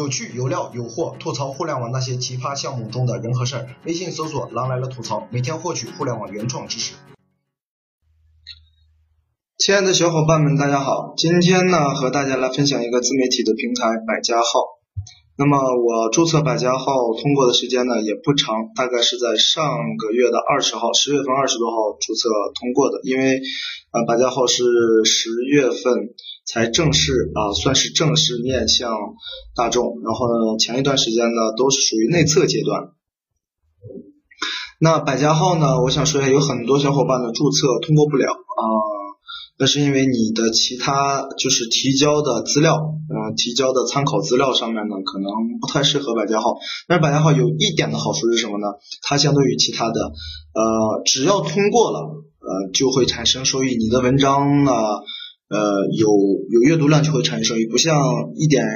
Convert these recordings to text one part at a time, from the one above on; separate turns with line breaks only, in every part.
有趣有料有货，吐槽互联网那些奇葩项目中的人和事儿。微信搜索“狼来了吐槽”，每天获取互联网原创知识。亲爱的小伙伴们，大家好！今天呢，和大家来分享一个自媒体的平台——百家号。那么我注册百家号通过的时间呢也不长，大概是在上个月的二十号，十月份二十多号注册通过的。因为啊，百家号是十月份才正式啊，算是正式面向大众。然后呢，前一段时间呢都是属于内测阶段。那百家号呢，我想说一下，有很多小伙伴的注册通过不了啊。那是因为你的其他就是提交的资料，嗯，提交的参考资料上面呢，可能不太适合百家号。但是百家号有一点的好处是什么呢？它相对于其他的，呃，只要通过了，呃，就会产生收益。你的文章呢，呃，有有阅读量就会产生收益，不像一点呀。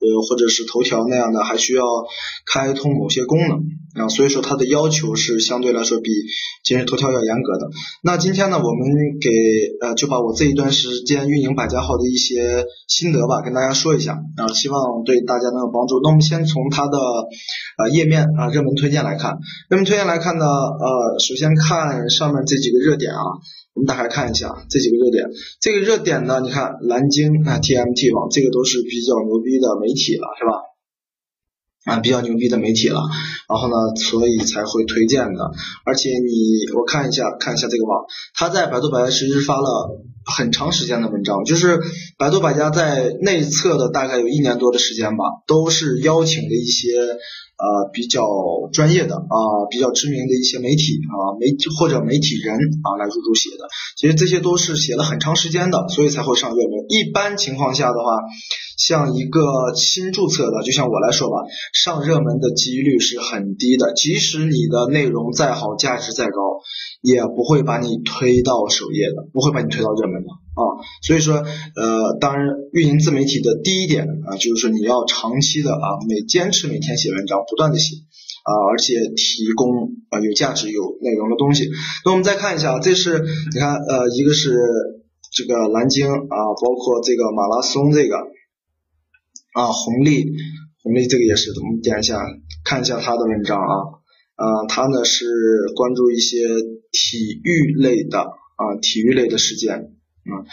呃，或者是头条那样的，还需要开通某些功能啊，所以说它的要求是相对来说比今日头条要严格的。那今天呢，我们给呃就把我这一段时间运营百家号的一些心得吧，跟大家说一下啊，希望对大家能有帮助。那我们先从它的呃页面啊热门推荐来看，热门推荐来看呢，呃，首先看上面这几个热点啊。我们打开看一下这几个热点，这个热点呢，你看蓝鲸啊，TMT 网，这个都是比较牛逼的媒体了，是吧？啊，比较牛逼的媒体了，然后呢，所以才会推荐的。而且你我看一下，看一下这个网，他在百度百家其实发了很长时间的文章，就是百度百家在内测的大概有一年多的时间吧，都是邀请的一些。呃，比较专业的啊，比较知名的一些媒体啊，媒或者媒体人啊来入驻写的，其实这些都是写了很长时间的，所以才会上热门。一般情况下的话，像一个新注册的，就像我来说吧，上热门的几率是很低的，即使你的内容再好，价值再高。也不会把你推到首页的，不会把你推到热门的啊。所以说，呃，当然，运营自媒体的第一点啊，就是说你要长期的啊，每坚持每天写文章，不断的写啊，而且提供啊有价值、有内容的东西。那我们再看一下，这是你看，呃，一个是这个蓝鲸啊，包括这个马拉松这个啊，红利，红利这个也是，我们点一下，看一下他的文章啊。啊，他呢是关注一些体育类的啊，体育类的事件啊，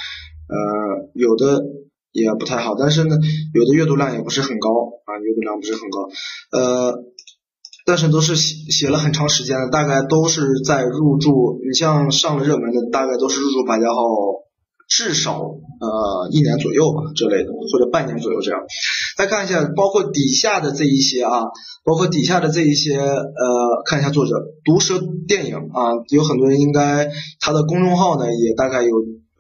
呃，有的也不太好，但是呢，有的阅读量也不是很高啊，阅读量不是很高，呃，但是都是写写了很长时间的，大概都是在入驻，你像上了热门的，大概都是入驻百家号至少呃一年左右吧这类的，或者半年左右这样。再看一下，包括底下的这一些啊，包括底下的这一些呃，看一下作者毒舌电影啊，有很多人应该他的公众号呢也大概有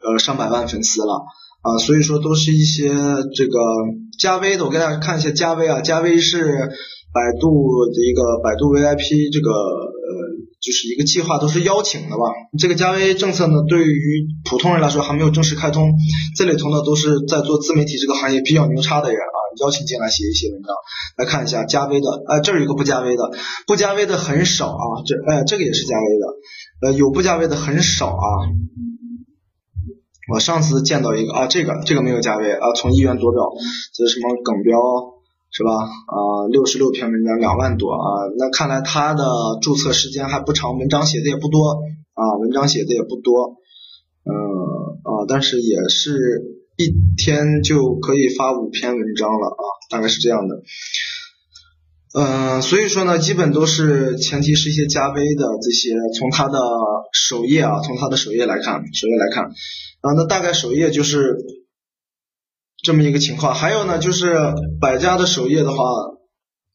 呃上百万粉丝了啊，所以说都是一些这个加微的，我给大家看一下加微啊，加微是百度的一个百度 VIP 这个呃。就是一个计划，都是邀请的吧。这个加微政策呢，对于普通人来说还没有正式开通。这里头呢，都是在做自媒体这个行业比较牛叉的人啊，邀请进来写一些文章。来看一下加微的，呃，这儿有个不加微的，不加微的很少啊。这，哎，这个也是加微的，呃，有不加微的很少啊。我上次见到一个啊，这个这个没有价位啊，从一元左表，这是什么耿标？是吧？啊，六十六篇文章，两万多啊，那看来他的注册时间还不长，文章写的也不多啊，文章写的也不多，嗯啊，但是也是一天就可以发五篇文章了啊，大概是这样的。嗯，所以说呢，基本都是前提是一些加微的这些，从他的首页啊，从他的首页来看，首页来看啊，那大概首页就是。这么一个情况，还有呢，就是百家的首页的话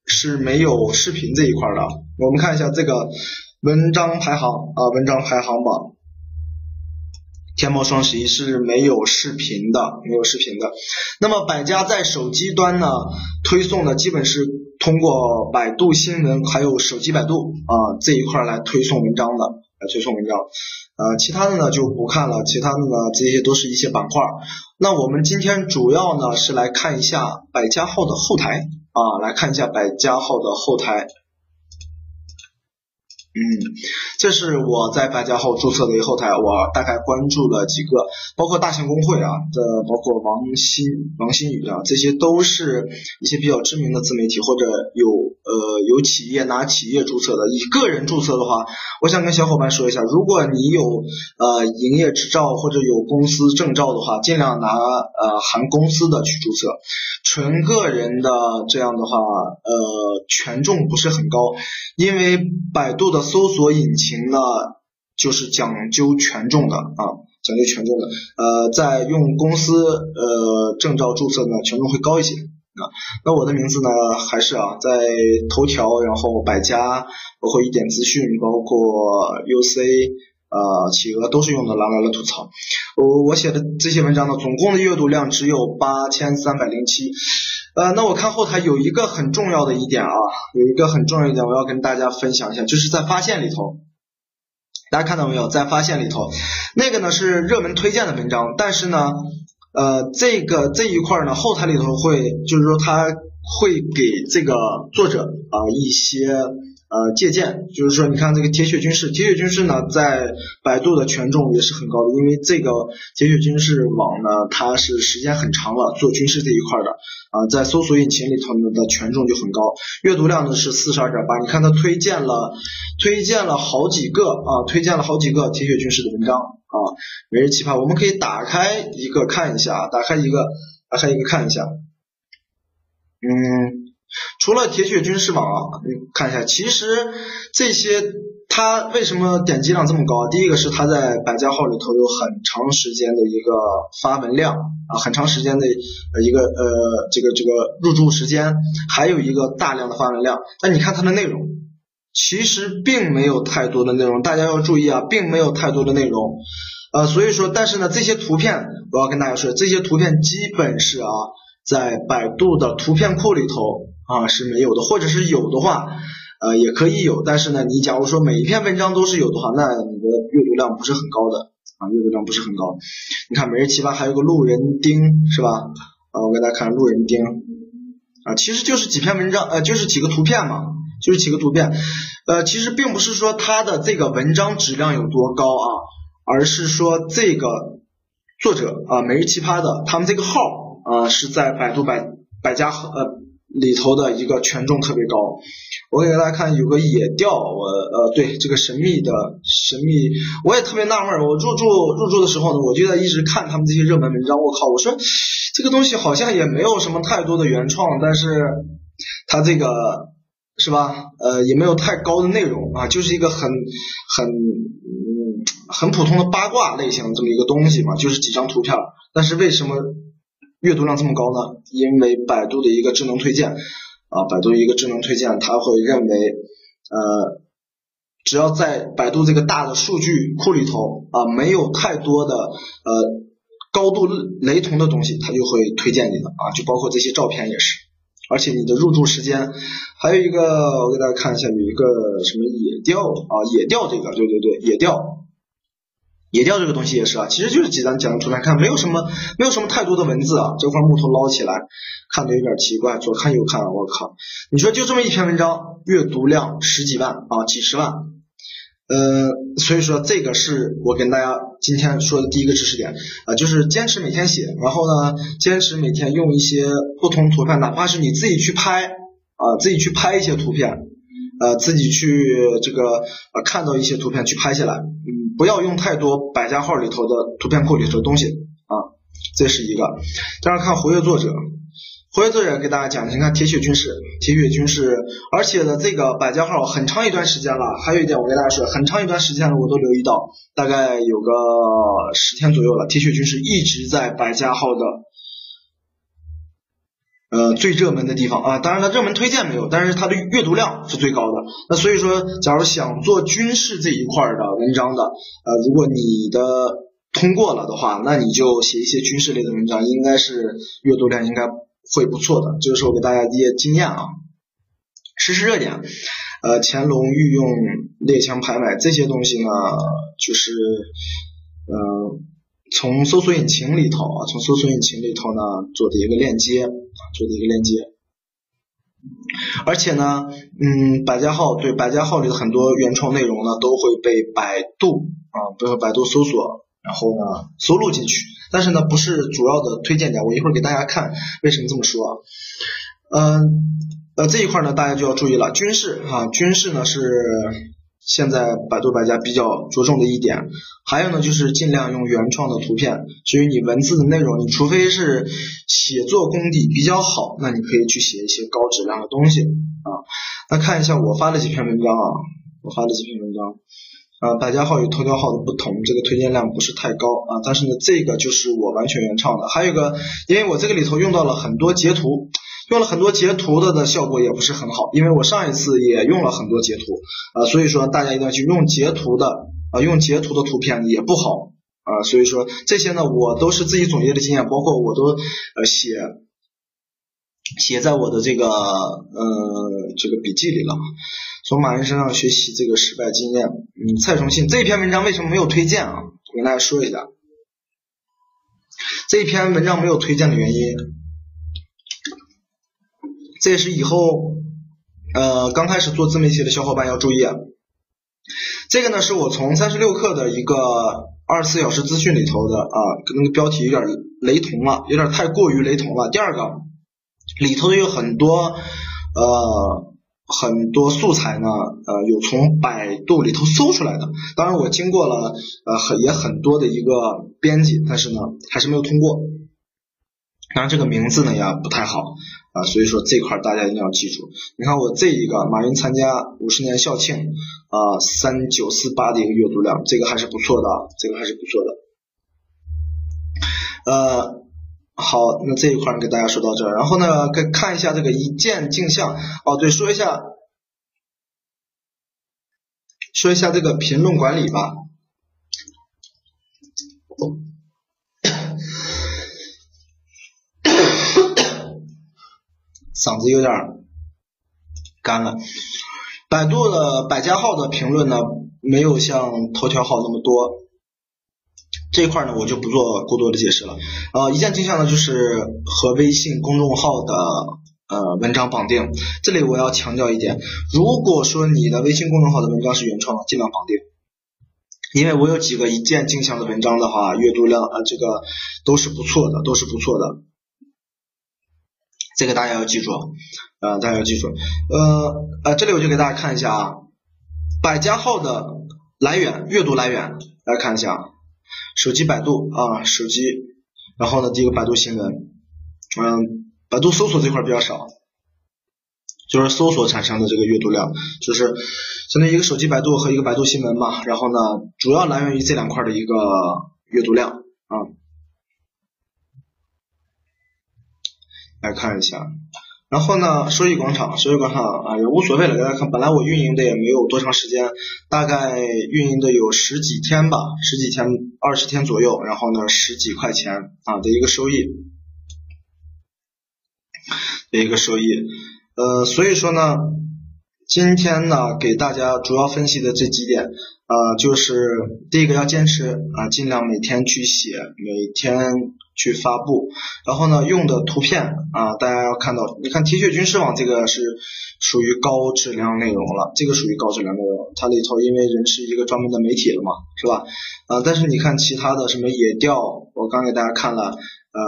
是没有视频这一块的。我们看一下这个文章排行啊，文章排行榜，天猫双十一是没有视频的，没有视频的。那么百家在手机端呢推送的基本是通过百度新闻还有手机百度啊这一块来推送文章的，来推送文章。呃，其他的呢就不看了，其他的呢这些都是一些板块。那我们今天主要呢是来看一下百家号的后台啊，来看一下百家号的后台。嗯，这是我在百家号注册的一个后台，我大概关注了几个，包括大型公会啊的，包括王新、王新宇啊，这些都是一些比较知名的自媒体，或者有呃有企业拿企业注册的。以个人注册的话，我想跟小伙伴说一下，如果你有呃营业执照或者有公司证照的话，尽量拿呃含公司的去注册。纯个人的这样的话，呃权重不是很高，因为百度的。搜索引擎呢，就是讲究权重的啊，讲究权重的。呃，在用公司呃证照注册呢，权重会高一些啊。那我的名字呢，还是啊，在头条，然后百家，包括一点资讯，包括 UC，呃，企鹅都是用的蓝蓝的吐槽。我我写的这些文章呢，总共的阅读量只有八千三百零七。呃，那我看后台有一个很重要的一点啊，有一个很重要一点，我要跟大家分享一下，就是在发现里头，大家看到没有？在发现里头，那个呢是热门推荐的文章，但是呢，呃，这个这一块呢，后台里头会，就是说它会给这个作者啊一些。呃，借鉴。就是说，你看这个铁血军事，铁血军事呢，在百度的权重也是很高的，因为这个铁血军事网呢，它是时间很长了，做军事这一块的啊，在搜索引擎里头呢的权重就很高，阅读量呢是四十二点八，你看它推荐了推荐了好几个啊，推荐了好几个铁血军事的文章啊，每日奇葩，我们可以打开一个看一下，打开一个，打开一个看一下，嗯。除了铁血军事网啊，你看一下，其实这些它为什么点击量这么高？第一个是它在百家号里头有很长时间的一个发文量啊，很长时间的一个呃这个这个入驻时间，还有一个大量的发文量。那你看它的内容，其实并没有太多的内容，大家要注意啊，并没有太多的内容。呃，所以说，但是呢，这些图片我要跟大家说，这些图片基本是啊，在百度的图片库里头。啊是没有的，或者是有的话，呃也可以有，但是呢，你假如说每一篇文章都是有的话，那你的阅读量不是很高的啊，阅读量不是很高。你看每日奇葩还有个路人丁是吧？啊，我给大家看路人丁啊，其实就是几篇文章，呃，就是几个图片嘛，就是几个图片，呃，其实并不是说它的这个文章质量有多高啊，而是说这个作者啊，每日奇葩的他们这个号啊是在百度百百家呃。里头的一个权重特别高，我给大家看有个野钓，我呃对这个神秘的神秘，我也特别纳闷，我入驻入驻的时候呢，我就在一直看他们这些热门文章，我靠，我说这个东西好像也没有什么太多的原创，但是它这个是吧，呃也没有太高的内容啊，就是一个很很嗯很普通的八卦类型这么一个东西嘛，就是几张图片，但是为什么？阅读量这么高呢？因为百度的一个智能推荐啊，百度一个智能推荐，它会认为呃，只要在百度这个大的数据库里头啊，没有太多的呃高度雷同的东西，它就会推荐你的啊，就包括这些照片也是，而且你的入驻时间，还有一个我给大家看一下，有一个什么野钓啊，野钓这个，对对对，野钓。野钓这个东西也是啊，其实就是几张讲的图片，看没有什么，没有什么太多的文字啊。这块木头捞起来，看的有点奇怪，左看右看，我靠！你说就这么一篇文章，阅读量十几万啊，几十万，呃，所以说这个是我跟大家今天说的第一个知识点啊，就是坚持每天写，然后呢，坚持每天用一些不同图片，哪怕是你自己去拍啊，自己去拍一些图片，呃，自己去这个呃看到一些图片去拍下来，嗯。不要用太多百家号里头的图片库里头的东西啊，这是一个。再看活跃作者，活跃作者给大家讲，你看铁血军事，铁血军事，而且呢这个百家号很长一段时间了。还有一点我跟大家说，很长一段时间了我都留意到，大概有个十天左右了，铁血军事一直在百家号的。呃，最热门的地方啊，当然它热门推荐没有，但是它的阅读量是最高的。那所以说，假如想做军事这一块的文章的，呃，如果你的通过了的话，那你就写一些军事类的文章，应该是阅读量应该会不错的。这个是我给大家一些经验啊。实时热点，呃，乾隆御用猎枪拍卖这些东西呢，就是呃。从搜索引擎里头啊，从搜索引擎里头呢做的一个链接，做的一个链接。而且呢，嗯，百家号对百家号里的很多原创内容呢，都会被百度啊，比如说百度搜索，然后呢收录进去。但是呢，不是主要的推荐点，我一会儿给大家看为什么这么说啊。嗯，呃，这一块呢，大家就要注意了，军事啊，军事呢是。现在百度百家比较着重的一点，还有呢就是尽量用原创的图片。至于你文字的内容，你除非是写作功底比较好，那你可以去写一些高质量的东西啊。那看一下我发的几篇文章啊，我发的几篇文章啊，百家号与头条号的不同，这个推荐量不是太高啊，但是呢这个就是我完全原创的。还有个，因为我这个里头用到了很多截图。用了很多截图的的效果也不是很好，因为我上一次也用了很多截图啊，所以说大家一定要去用截图的啊，用截图的图片也不好啊，所以说这些呢我都是自己总结的经验，包括我都呃写写在我的这个呃这个笔记里了。从马云身上学习这个失败经验，嗯，蔡崇信这篇文章为什么没有推荐啊？我跟大家说一下，这篇文章没有推荐的原因。这也是以后呃刚开始做自媒体的小伙伴要注意，这个呢是我从三十六课的一个二十四小时资讯里头的啊，跟那个标题有点雷同了，有点太过于雷同了。第二个里头有很多呃很多素材呢呃有从百度里头搜出来的，当然我经过了呃很也很多的一个编辑，但是呢还是没有通过。当然这个名字呢也不太好啊，所以说这块大家一定要记住。你看我这一个马云参加五十年校庆啊，三九四八的一个阅读量，这个还是不错的，这个还是不错的。呃，好，那这一块给大家说到这儿，然后呢，看看一下这个一键镜像哦，对，说一下说一下这个评论管理吧。嗓子有点干了。百度的百家号的评论呢，没有像头条号那么多。这一块呢，我就不做过多的解释了。呃，一键镜像呢，就是和微信公众号的呃文章绑定。这里我要强调一点，如果说你的微信公众号的文章是原创的，尽量绑定。因为我有几个一键镜像的文章的话，阅读量呃这个都是不错的，都是不错的。这个大家要记住，啊，大家要记住，呃，呃，这里我就给大家看一下啊，百家号的来源，阅读来源，来看一下，手机百度啊，手机，然后呢，第一个百度新闻，嗯，百度搜索这块比较少，就是搜索产生的这个阅读量，就是相当于一个手机百度和一个百度新闻嘛，然后呢，主要来源于这两块的一个阅读量啊。来看一下，然后呢，收益广场，收益广场啊也无所谓了，大家看，本来我运营的也没有多长时间，大概运营的有十几天吧，十几天，二十天左右，然后呢，十几块钱啊的一个收益，的一个收益，呃，所以说呢，今天呢，给大家主要分析的这几点。啊，就是第一个要坚持啊，尽量每天去写，每天去发布，然后呢，用的图片啊，大家要看到，你看铁血军事网这个是属于高质量内容了，这个属于高质量内容，它里头因为人是一个专门的媒体了嘛，是吧？啊，但是你看其他的什么野调，我刚给大家看了，呃。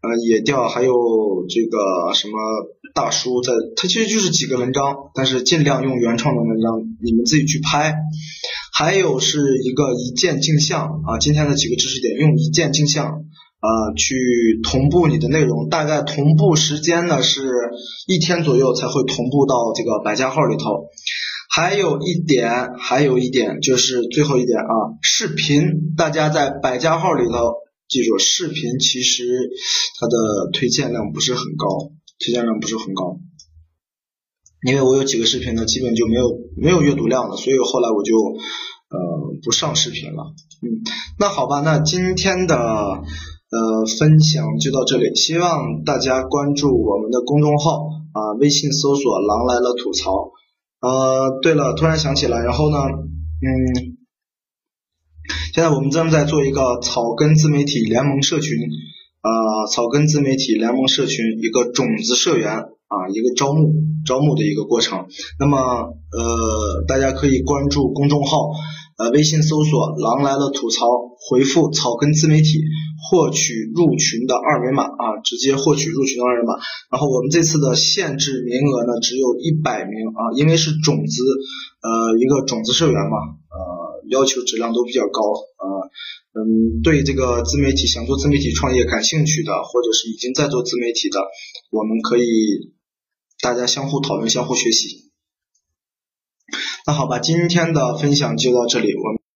呃，野调还有这个什么大叔在，他其实就是几个文章，但是尽量用原创的文章，你们自己去拍。还有是一个一键镜像啊，今天的几个知识点，用一键镜像啊去同步你的内容，大概同步时间呢是一天左右才会同步到这个百家号里头。还有一点，还有一点就是最后一点啊，视频，大家在百家号里头。记住，视频其实它的推荐量不是很高，推荐量不是很高，因为我有几个视频呢，基本就没有没有阅读量了，所以后来我就呃不上视频了。嗯，那好吧，那今天的呃分享就到这里，希望大家关注我们的公众号啊，微信搜索“狼来了吐槽”。呃，对了，突然想起来，然后呢，嗯。现在我们正在做一个草根自媒体联盟社群，呃，草根自媒体联盟社群一个种子社员啊，一个招募招募的一个过程。那么呃，大家可以关注公众号，呃，微信搜索“狼来了吐槽”，回复“草根自媒体”获取入群的二维码啊，直接获取入群的二维码。然后我们这次的限制名额呢，只有一百名啊，因为是种子呃一个种子社员嘛，呃，要求质量都比较高呃。嗯，对这个自媒体想做自媒体创业感兴趣的，或者是已经在做自媒体的，我们可以大家相互讨论、相互学习。那好吧，今天的分享就到这里，我们。